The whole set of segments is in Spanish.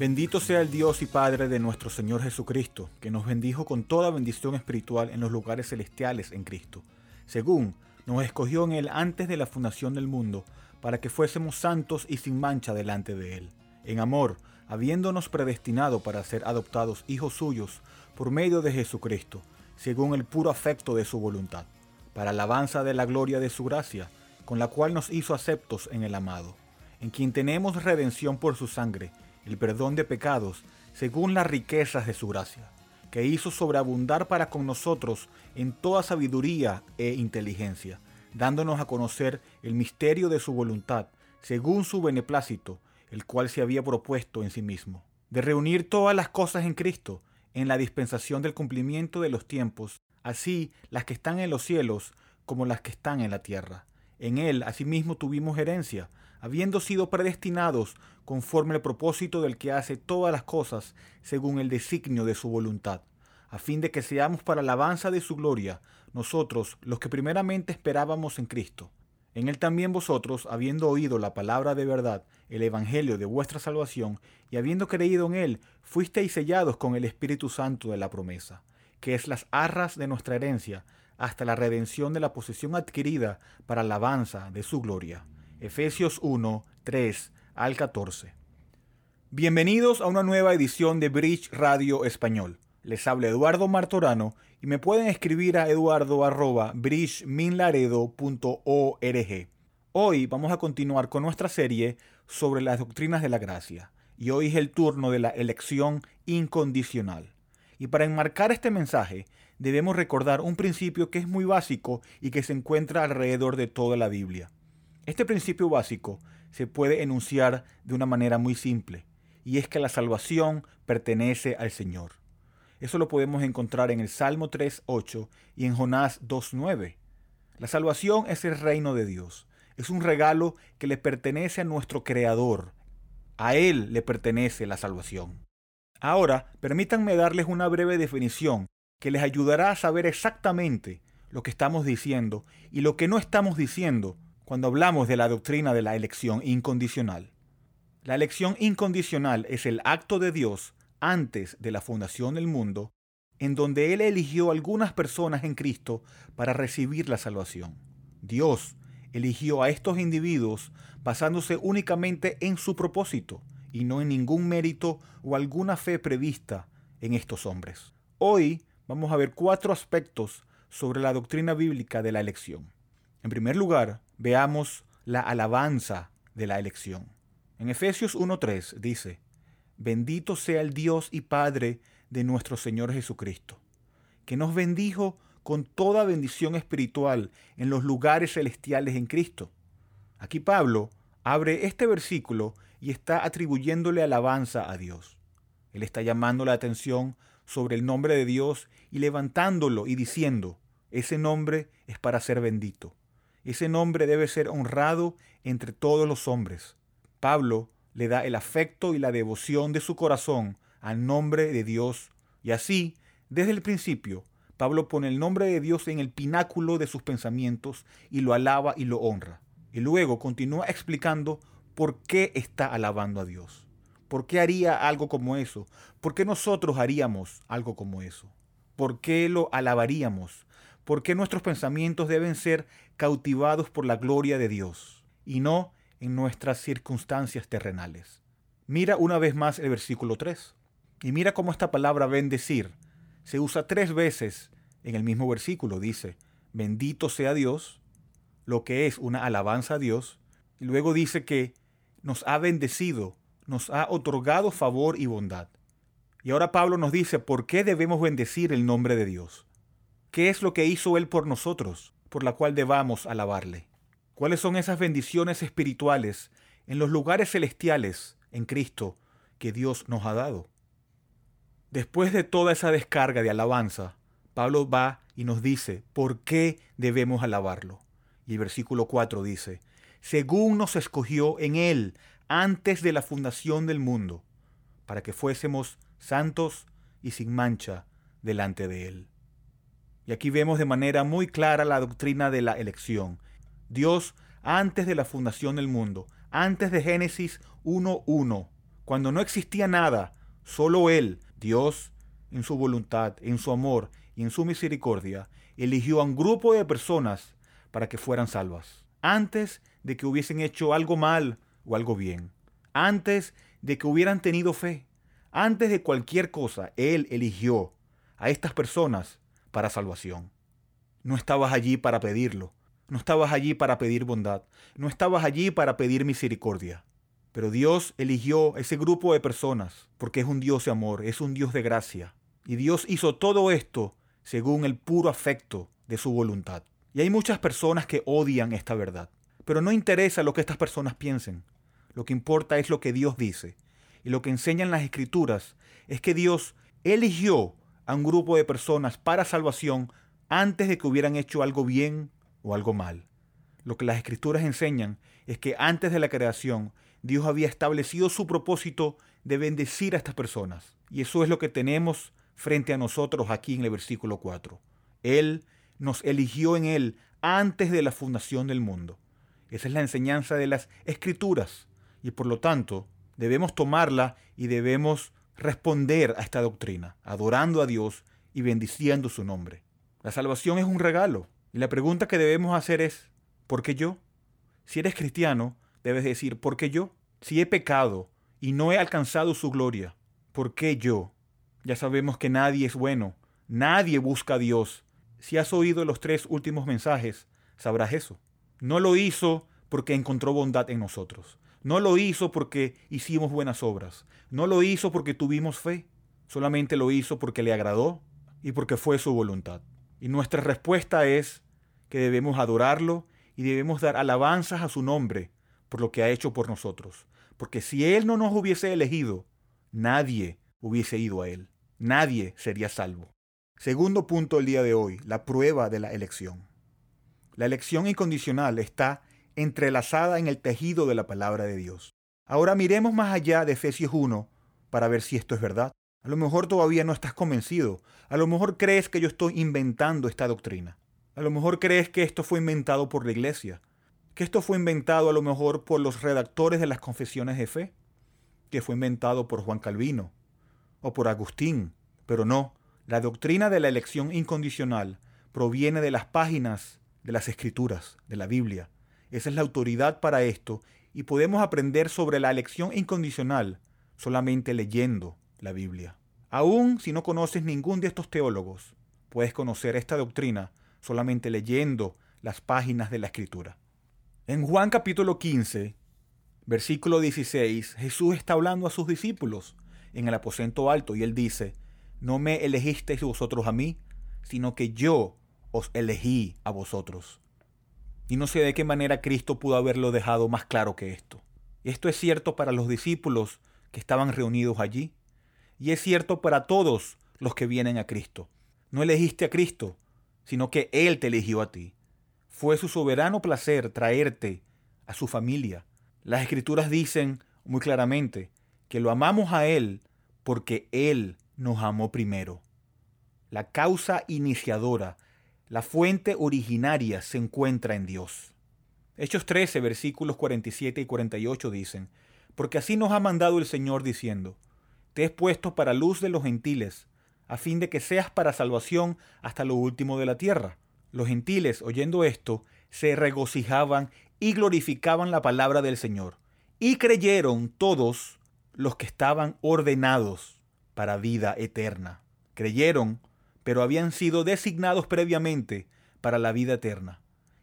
Bendito sea el Dios y Padre de nuestro Señor Jesucristo, que nos bendijo con toda bendición espiritual en los lugares celestiales en Cristo, según nos escogió en Él antes de la fundación del mundo, para que fuésemos santos y sin mancha delante de Él, en amor, habiéndonos predestinado para ser adoptados hijos suyos por medio de Jesucristo, según el puro afecto de su voluntad, para alabanza de la gloria de su gracia, con la cual nos hizo aceptos en el amado, en quien tenemos redención por su sangre, el perdón de pecados, según las riquezas de su gracia, que hizo sobreabundar para con nosotros en toda sabiduría e inteligencia, dándonos a conocer el misterio de su voluntad, según su beneplácito, el cual se había propuesto en sí mismo, de reunir todas las cosas en Cristo, en la dispensación del cumplimiento de los tiempos, así las que están en los cielos como las que están en la tierra. En él asimismo tuvimos herencia, habiendo sido predestinados conforme al propósito del que hace todas las cosas según el designio de su voluntad, a fin de que seamos para alabanza de su gloria, nosotros los que primeramente esperábamos en Cristo. En él también vosotros, habiendo oído la palabra de verdad, el evangelio de vuestra salvación, y habiendo creído en él, fuisteis sellados con el Espíritu Santo de la promesa, que es las arras de nuestra herencia, hasta la redención de la posesión adquirida para alabanza de su gloria. Efesios 1, 3 al 14. Bienvenidos a una nueva edición de Bridge Radio Español. Les habla Eduardo Martorano y me pueden escribir a eduardo.bridgeminlaredo.org. Hoy vamos a continuar con nuestra serie sobre las doctrinas de la gracia y hoy es el turno de la elección incondicional. Y para enmarcar este mensaje debemos recordar un principio que es muy básico y que se encuentra alrededor de toda la Biblia. Este principio básico se puede enunciar de una manera muy simple, y es que la salvación pertenece al Señor. Eso lo podemos encontrar en el Salmo 3.8 y en Jonás 2.9. La salvación es el reino de Dios. Es un regalo que le pertenece a nuestro Creador. A Él le pertenece la salvación. Ahora, permítanme darles una breve definición que les ayudará a saber exactamente lo que estamos diciendo y lo que no estamos diciendo cuando hablamos de la doctrina de la elección incondicional. La elección incondicional es el acto de Dios antes de la fundación del mundo, en donde Él eligió algunas personas en Cristo para recibir la salvación. Dios eligió a estos individuos basándose únicamente en su propósito y no en ningún mérito o alguna fe prevista en estos hombres. Hoy vamos a ver cuatro aspectos sobre la doctrina bíblica de la elección. En primer lugar, veamos la alabanza de la elección. En Efesios 1.3 dice, Bendito sea el Dios y Padre de nuestro Señor Jesucristo, que nos bendijo con toda bendición espiritual en los lugares celestiales en Cristo. Aquí Pablo abre este versículo y está atribuyéndole alabanza a Dios. Él está llamando la atención sobre el nombre de Dios y levantándolo y diciendo, ese nombre es para ser bendito. Ese nombre debe ser honrado entre todos los hombres. Pablo le da el afecto y la devoción de su corazón al nombre de Dios. Y así, desde el principio, Pablo pone el nombre de Dios en el pináculo de sus pensamientos y lo alaba y lo honra. Y luego continúa explicando por qué está alabando a Dios. ¿Por qué haría algo como eso? ¿Por qué nosotros haríamos algo como eso? ¿Por qué lo alabaríamos? ¿Por qué nuestros pensamientos deben ser cautivados por la gloria de Dios y no en nuestras circunstancias terrenales? Mira una vez más el versículo 3 y mira cómo esta palabra bendecir se usa tres veces en el mismo versículo. Dice, bendito sea Dios, lo que es una alabanza a Dios, y luego dice que nos ha bendecido, nos ha otorgado favor y bondad. Y ahora Pablo nos dice por qué debemos bendecir el nombre de Dios. ¿Qué es lo que hizo Él por nosotros, por la cual debamos alabarle? ¿Cuáles son esas bendiciones espirituales en los lugares celestiales en Cristo que Dios nos ha dado? Después de toda esa descarga de alabanza, Pablo va y nos dice por qué debemos alabarlo. Y el versículo 4 dice, según nos escogió en Él antes de la fundación del mundo, para que fuésemos santos y sin mancha delante de Él. Y aquí vemos de manera muy clara la doctrina de la elección. Dios, antes de la fundación del mundo, antes de Génesis 1.1, cuando no existía nada, solo Él, Dios, en su voluntad, en su amor y en su misericordia, eligió a un grupo de personas para que fueran salvas, antes de que hubiesen hecho algo mal o algo bien, antes de que hubieran tenido fe, antes de cualquier cosa, Él eligió a estas personas para salvación. No estabas allí para pedirlo, no estabas allí para pedir bondad, no estabas allí para pedir misericordia. Pero Dios eligió ese grupo de personas porque es un Dios de amor, es un Dios de gracia. Y Dios hizo todo esto según el puro afecto de su voluntad. Y hay muchas personas que odian esta verdad. Pero no interesa lo que estas personas piensen. Lo que importa es lo que Dios dice. Y lo que enseñan las escrituras es que Dios eligió a un grupo de personas para salvación antes de que hubieran hecho algo bien o algo mal. Lo que las escrituras enseñan es que antes de la creación Dios había establecido su propósito de bendecir a estas personas. Y eso es lo que tenemos frente a nosotros aquí en el versículo 4. Él nos eligió en Él antes de la fundación del mundo. Esa es la enseñanza de las escrituras y por lo tanto debemos tomarla y debemos responder a esta doctrina, adorando a Dios y bendiciendo su nombre. La salvación es un regalo y la pregunta que debemos hacer es, ¿por qué yo? Si eres cristiano, debes decir, ¿por qué yo? Si he pecado y no he alcanzado su gloria, ¿por qué yo? Ya sabemos que nadie es bueno, nadie busca a Dios. Si has oído los tres últimos mensajes, sabrás eso. No lo hizo porque encontró bondad en nosotros. No lo hizo porque hicimos buenas obras. No lo hizo porque tuvimos fe. Solamente lo hizo porque le agradó y porque fue su voluntad. Y nuestra respuesta es que debemos adorarlo y debemos dar alabanzas a su nombre por lo que ha hecho por nosotros. Porque si Él no nos hubiese elegido, nadie hubiese ido a Él. Nadie sería salvo. Segundo punto el día de hoy, la prueba de la elección. La elección incondicional está entrelazada en el tejido de la palabra de Dios. Ahora miremos más allá de Efesios 1 para ver si esto es verdad. A lo mejor todavía no estás convencido. A lo mejor crees que yo estoy inventando esta doctrina. A lo mejor crees que esto fue inventado por la iglesia. Que esto fue inventado a lo mejor por los redactores de las confesiones de fe. Que fue inventado por Juan Calvino o por Agustín. Pero no, la doctrina de la elección incondicional proviene de las páginas de las escrituras, de la Biblia. Esa es la autoridad para esto y podemos aprender sobre la elección incondicional solamente leyendo la Biblia. Aún si no conoces ningún de estos teólogos, puedes conocer esta doctrina solamente leyendo las páginas de la Escritura. En Juan capítulo 15, versículo 16, Jesús está hablando a sus discípulos en el aposento alto y él dice, no me elegisteis vosotros a mí, sino que yo os elegí a vosotros. Y no sé de qué manera Cristo pudo haberlo dejado más claro que esto. Esto es cierto para los discípulos que estaban reunidos allí, y es cierto para todos los que vienen a Cristo. No elegiste a Cristo, sino que Él te eligió a ti. Fue su soberano placer traerte a su familia. Las escrituras dicen muy claramente que lo amamos a Él porque Él nos amó primero. La causa iniciadora, la fuente originaria se encuentra en Dios. Hechos 13, versículos 47 y 48 dicen, porque así nos ha mandado el Señor diciendo, te he puesto para luz de los gentiles, a fin de que seas para salvación hasta lo último de la tierra. Los gentiles, oyendo esto, se regocijaban y glorificaban la palabra del Señor, y creyeron todos los que estaban ordenados para vida eterna. Creyeron, pero habían sido designados previamente para la vida eterna,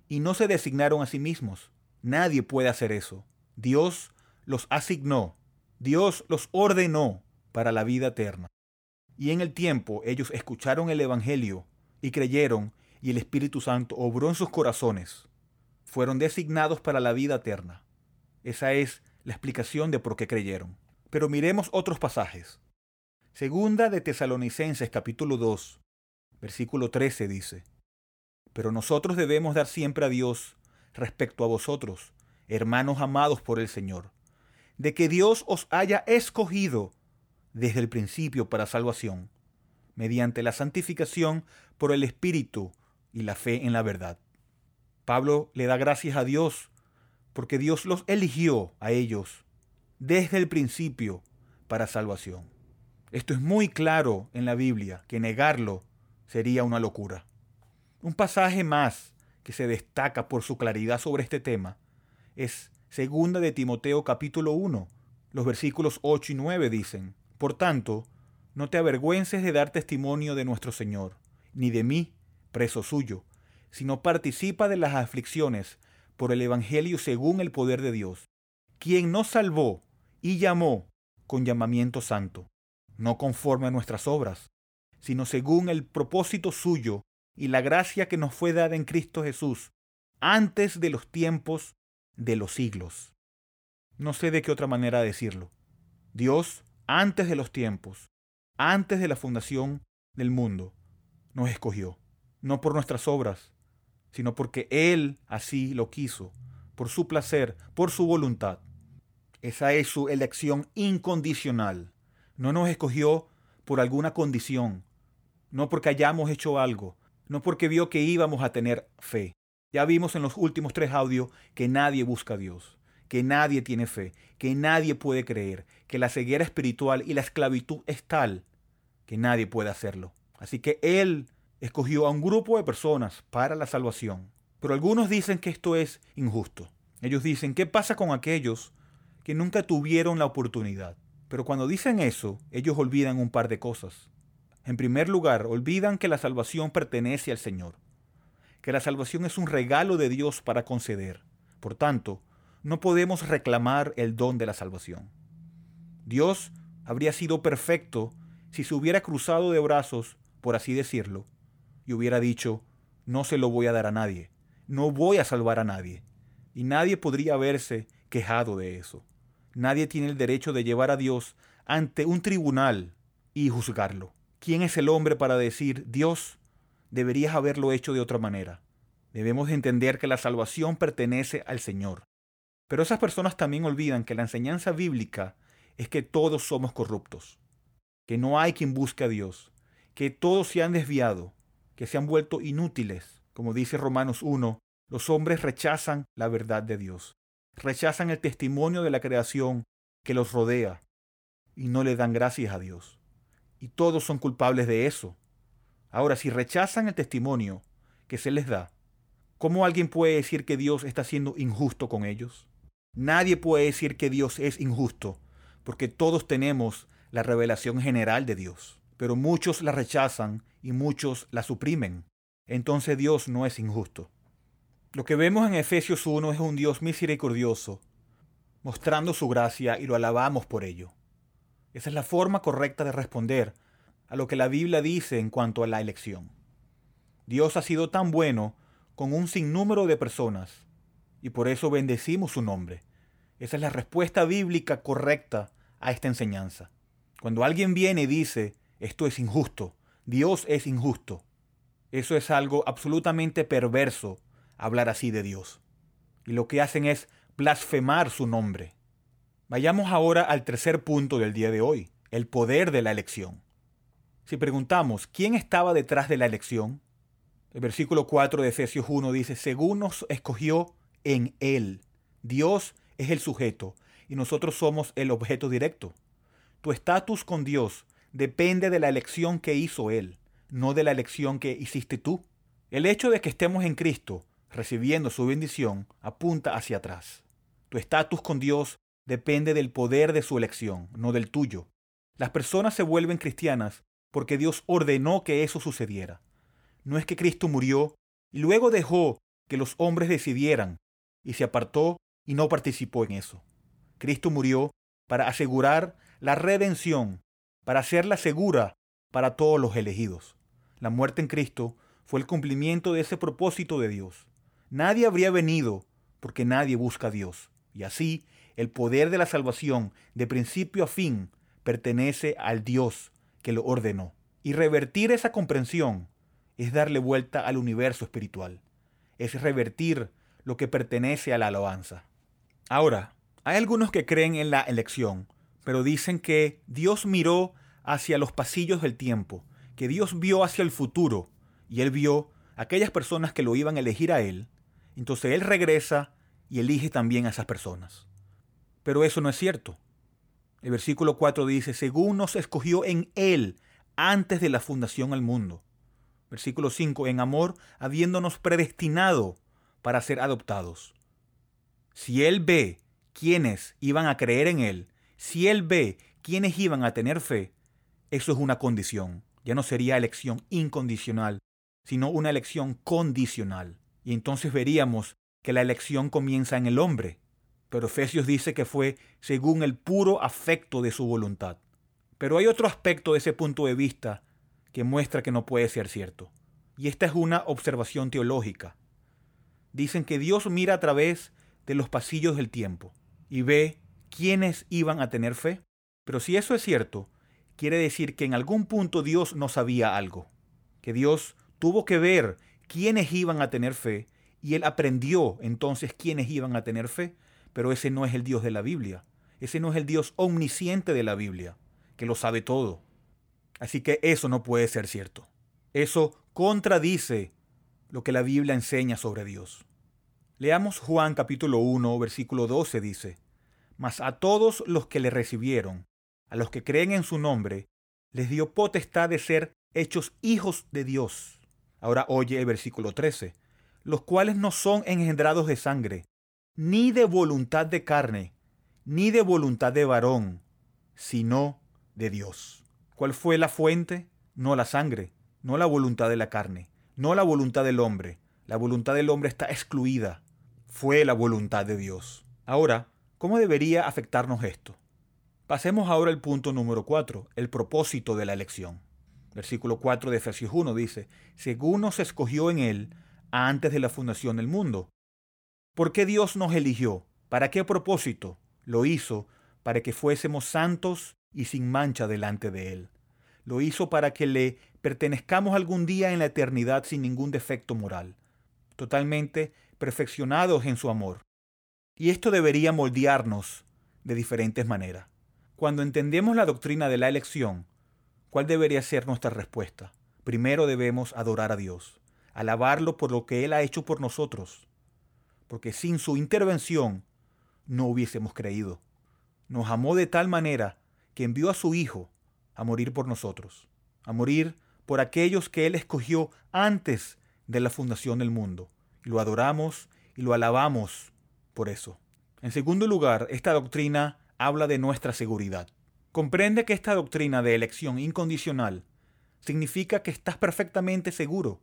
y no se designaron a sí mismos. Nadie puede hacer eso. Dios los asignó, Dios los ordenó para la vida eterna. Y en el tiempo ellos escucharon el Evangelio y creyeron y el Espíritu Santo obró en sus corazones. Fueron designados para la vida eterna. Esa es la explicación de por qué creyeron. Pero miremos otros pasajes. Segunda de Tesalonicenses capítulo 2, versículo 13 dice, Pero nosotros debemos dar siempre a Dios respecto a vosotros, hermanos amados por el Señor, de que Dios os haya escogido desde el principio para salvación, mediante la santificación por el Espíritu y la fe en la verdad. Pablo le da gracias a Dios porque Dios los eligió a ellos desde el principio para salvación. Esto es muy claro en la Biblia, que negarlo sería una locura. Un pasaje más que se destaca por su claridad sobre este tema es segunda de Timoteo capítulo 1. Los versículos 8 y 9 dicen, Por tanto, no te avergüences de dar testimonio de nuestro Señor, ni de mí, preso suyo, sino participa de las aflicciones por el Evangelio según el poder de Dios, quien nos salvó y llamó con llamamiento santo, no conforme a nuestras obras, sino según el propósito suyo y la gracia que nos fue dada en Cristo Jesús antes de los tiempos de los siglos. No sé de qué otra manera decirlo. Dios, antes de los tiempos, antes de la fundación del mundo, nos escogió, no por nuestras obras, sino porque Él así lo quiso, por su placer, por su voluntad. Esa es su elección incondicional. No nos escogió por alguna condición, no porque hayamos hecho algo, no porque vio que íbamos a tener fe. Ya vimos en los últimos tres audios que nadie busca a Dios, que nadie tiene fe, que nadie puede creer, que la ceguera espiritual y la esclavitud es tal que nadie puede hacerlo. Así que Él escogió a un grupo de personas para la salvación. Pero algunos dicen que esto es injusto. Ellos dicen, ¿qué pasa con aquellos que nunca tuvieron la oportunidad? Pero cuando dicen eso, ellos olvidan un par de cosas. En primer lugar, olvidan que la salvación pertenece al Señor, que la salvación es un regalo de Dios para conceder. Por tanto, no podemos reclamar el don de la salvación. Dios habría sido perfecto si se hubiera cruzado de brazos, por así decirlo, y hubiera dicho, no se lo voy a dar a nadie, no voy a salvar a nadie. Y nadie podría verse quejado de eso. Nadie tiene el derecho de llevar a Dios ante un tribunal y juzgarlo. ¿Quién es el hombre para decir, Dios, deberías haberlo hecho de otra manera? Debemos entender que la salvación pertenece al Señor. Pero esas personas también olvidan que la enseñanza bíblica es que todos somos corruptos, que no hay quien busque a Dios, que todos se han desviado, que se han vuelto inútiles. Como dice Romanos 1, los hombres rechazan la verdad de Dios, rechazan el testimonio de la creación que los rodea y no le dan gracias a Dios. Y todos son culpables de eso. Ahora, si rechazan el testimonio que se les da, ¿cómo alguien puede decir que Dios está siendo injusto con ellos? Nadie puede decir que Dios es injusto, porque todos tenemos la revelación general de Dios pero muchos la rechazan y muchos la suprimen. Entonces Dios no es injusto. Lo que vemos en Efesios 1 es un Dios misericordioso, mostrando su gracia y lo alabamos por ello. Esa es la forma correcta de responder a lo que la Biblia dice en cuanto a la elección. Dios ha sido tan bueno con un sinnúmero de personas y por eso bendecimos su nombre. Esa es la respuesta bíblica correcta a esta enseñanza. Cuando alguien viene y dice, esto es injusto. Dios es injusto. Eso es algo absolutamente perverso, hablar así de Dios. Y lo que hacen es blasfemar su nombre. Vayamos ahora al tercer punto del día de hoy, el poder de la elección. Si preguntamos, ¿quién estaba detrás de la elección? El versículo 4 de Efesios 1 dice, según nos escogió en Él. Dios es el sujeto y nosotros somos el objeto directo. Tu estatus con Dios depende de la elección que hizo Él, no de la elección que hiciste tú. El hecho de que estemos en Cristo, recibiendo su bendición, apunta hacia atrás. Tu estatus con Dios depende del poder de su elección, no del tuyo. Las personas se vuelven cristianas porque Dios ordenó que eso sucediera. No es que Cristo murió y luego dejó que los hombres decidieran y se apartó y no participó en eso. Cristo murió para asegurar la redención para hacerla segura para todos los elegidos. La muerte en Cristo fue el cumplimiento de ese propósito de Dios. Nadie habría venido porque nadie busca a Dios. Y así, el poder de la salvación, de principio a fin, pertenece al Dios que lo ordenó. Y revertir esa comprensión es darle vuelta al universo espiritual. Es revertir lo que pertenece a la alabanza. Ahora, hay algunos que creen en la elección, pero dicen que Dios miró hacia los pasillos del tiempo, que Dios vio hacia el futuro y él vio aquellas personas que lo iban a elegir a él, entonces él regresa y elige también a esas personas. Pero eso no es cierto. El versículo 4 dice, según nos escogió en Él antes de la fundación del mundo. Versículo 5, en amor, habiéndonos predestinado para ser adoptados. Si Él ve quiénes iban a creer en Él, si Él ve quiénes iban a tener fe, eso es una condición. Ya no sería elección incondicional, sino una elección condicional. Y entonces veríamos que la elección comienza en el hombre, pero Efesios dice que fue según el puro afecto de su voluntad. Pero hay otro aspecto de ese punto de vista que muestra que no puede ser cierto. Y esta es una observación teológica. Dicen que Dios mira a través de los pasillos del tiempo y ve quiénes iban a tener fe. Pero si eso es cierto, quiere decir que en algún punto Dios no sabía algo, que Dios tuvo que ver quiénes iban a tener fe y él aprendió entonces quiénes iban a tener fe, pero ese no es el Dios de la Biblia, ese no es el Dios omnisciente de la Biblia, que lo sabe todo. Así que eso no puede ser cierto. Eso contradice lo que la Biblia enseña sobre Dios. Leamos Juan capítulo 1, versículo 12 dice, Mas a todos los que le recibieron, a los que creen en su nombre, les dio potestad de ser hechos hijos de Dios. Ahora oye el versículo 13, los cuales no son engendrados de sangre, ni de voluntad de carne, ni de voluntad de varón, sino de Dios. ¿Cuál fue la fuente? No la sangre, no la voluntad de la carne, no la voluntad del hombre. La voluntad del hombre está excluida. Fue la voluntad de Dios. Ahora, ¿cómo debería afectarnos esto? Pasemos ahora al punto número 4, el propósito de la elección. Versículo 4 de Efesios 1 dice, según nos escogió en él antes de la fundación del mundo. ¿Por qué Dios nos eligió? ¿Para qué propósito? Lo hizo para que fuésemos santos y sin mancha delante de Él. Lo hizo para que le pertenezcamos algún día en la eternidad sin ningún defecto moral, totalmente perfeccionados en su amor. Y esto debería moldearnos de diferentes maneras. Cuando entendemos la doctrina de la elección, ¿cuál debería ser nuestra respuesta? Primero debemos adorar a Dios, alabarlo por lo que Él ha hecho por nosotros, porque sin su intervención no hubiésemos creído. Nos amó de tal manera que envió a su Hijo a morir por nosotros, a morir por aquellos que Él escogió antes de la fundación del mundo. Y lo adoramos y lo alabamos por eso. En segundo lugar, esta doctrina habla de nuestra seguridad. Comprende que esta doctrina de elección incondicional significa que estás perfectamente seguro.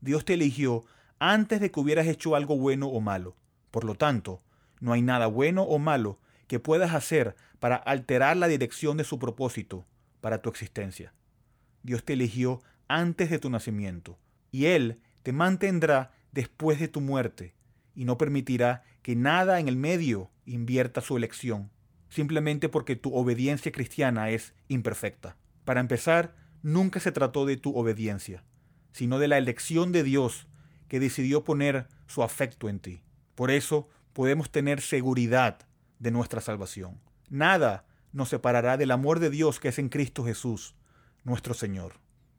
Dios te eligió antes de que hubieras hecho algo bueno o malo. Por lo tanto, no hay nada bueno o malo que puedas hacer para alterar la dirección de su propósito para tu existencia. Dios te eligió antes de tu nacimiento y Él te mantendrá después de tu muerte y no permitirá que nada en el medio invierta su elección simplemente porque tu obediencia cristiana es imperfecta. Para empezar, nunca se trató de tu obediencia, sino de la elección de Dios que decidió poner su afecto en ti. Por eso podemos tener seguridad de nuestra salvación. Nada nos separará del amor de Dios que es en Cristo Jesús, nuestro Señor.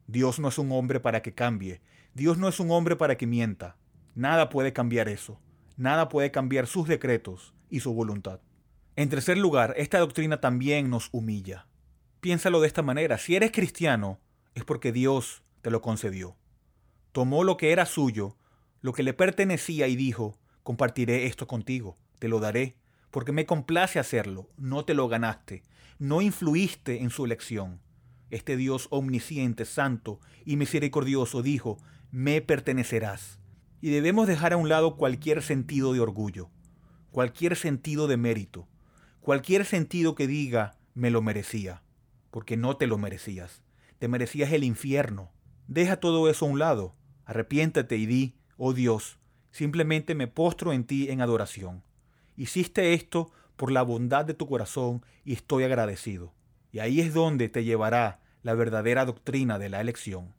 Dios no es un hombre para que cambie. Dios no es un hombre para que mienta. Nada puede cambiar eso. Nada puede cambiar sus decretos y su voluntad. En tercer lugar, esta doctrina también nos humilla. Piénsalo de esta manera, si eres cristiano es porque Dios te lo concedió. Tomó lo que era suyo, lo que le pertenecía y dijo, compartiré esto contigo, te lo daré, porque me complace hacerlo, no te lo ganaste, no influiste en su elección. Este Dios omnisciente, santo y misericordioso dijo, me pertenecerás. Y debemos dejar a un lado cualquier sentido de orgullo, cualquier sentido de mérito, cualquier sentido que diga me lo merecía, porque no te lo merecías. Te merecías el infierno. Deja todo eso a un lado. Arrepiéntate y di, oh Dios, simplemente me postro en ti en adoración. Hiciste esto por la bondad de tu corazón y estoy agradecido. Y ahí es donde te llevará la verdadera doctrina de la elección.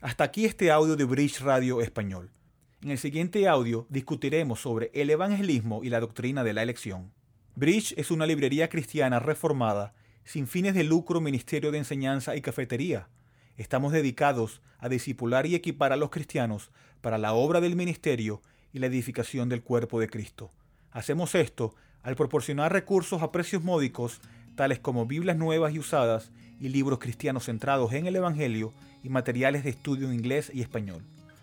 Hasta aquí este audio de Bridge Radio Español. En el siguiente audio discutiremos sobre el evangelismo y la doctrina de la elección. Bridge es una librería cristiana reformada, sin fines de lucro, ministerio de enseñanza y cafetería. Estamos dedicados a discipular y equipar a los cristianos para la obra del ministerio y la edificación del cuerpo de Cristo. Hacemos esto al proporcionar recursos a precios módicos tales como Biblias nuevas y usadas y libros cristianos centrados en el Evangelio y materiales de estudio en inglés y español.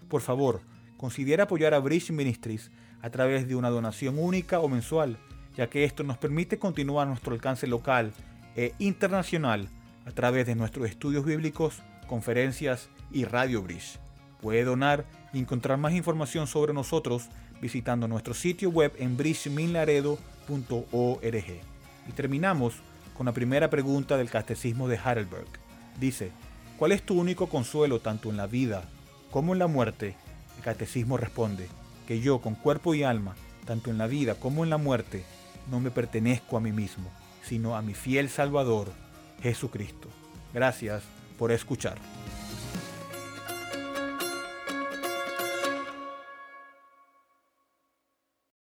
Por favor, considera apoyar a Bridge Ministries a través de una donación única o mensual, ya que esto nos permite continuar nuestro alcance local e internacional a través de nuestros estudios bíblicos, conferencias y Radio Bridge. Puede donar y encontrar más información sobre nosotros visitando nuestro sitio web en bridgeminlaredo.org. Y terminamos con la primera pregunta del Catecismo de Heidelberg. Dice, ¿cuál es tu único consuelo tanto en la vida como en la muerte? El Catecismo responde, que yo con cuerpo y alma, tanto en la vida como en la muerte, no me pertenezco a mí mismo, sino a mi fiel Salvador, Jesucristo. Gracias por escuchar.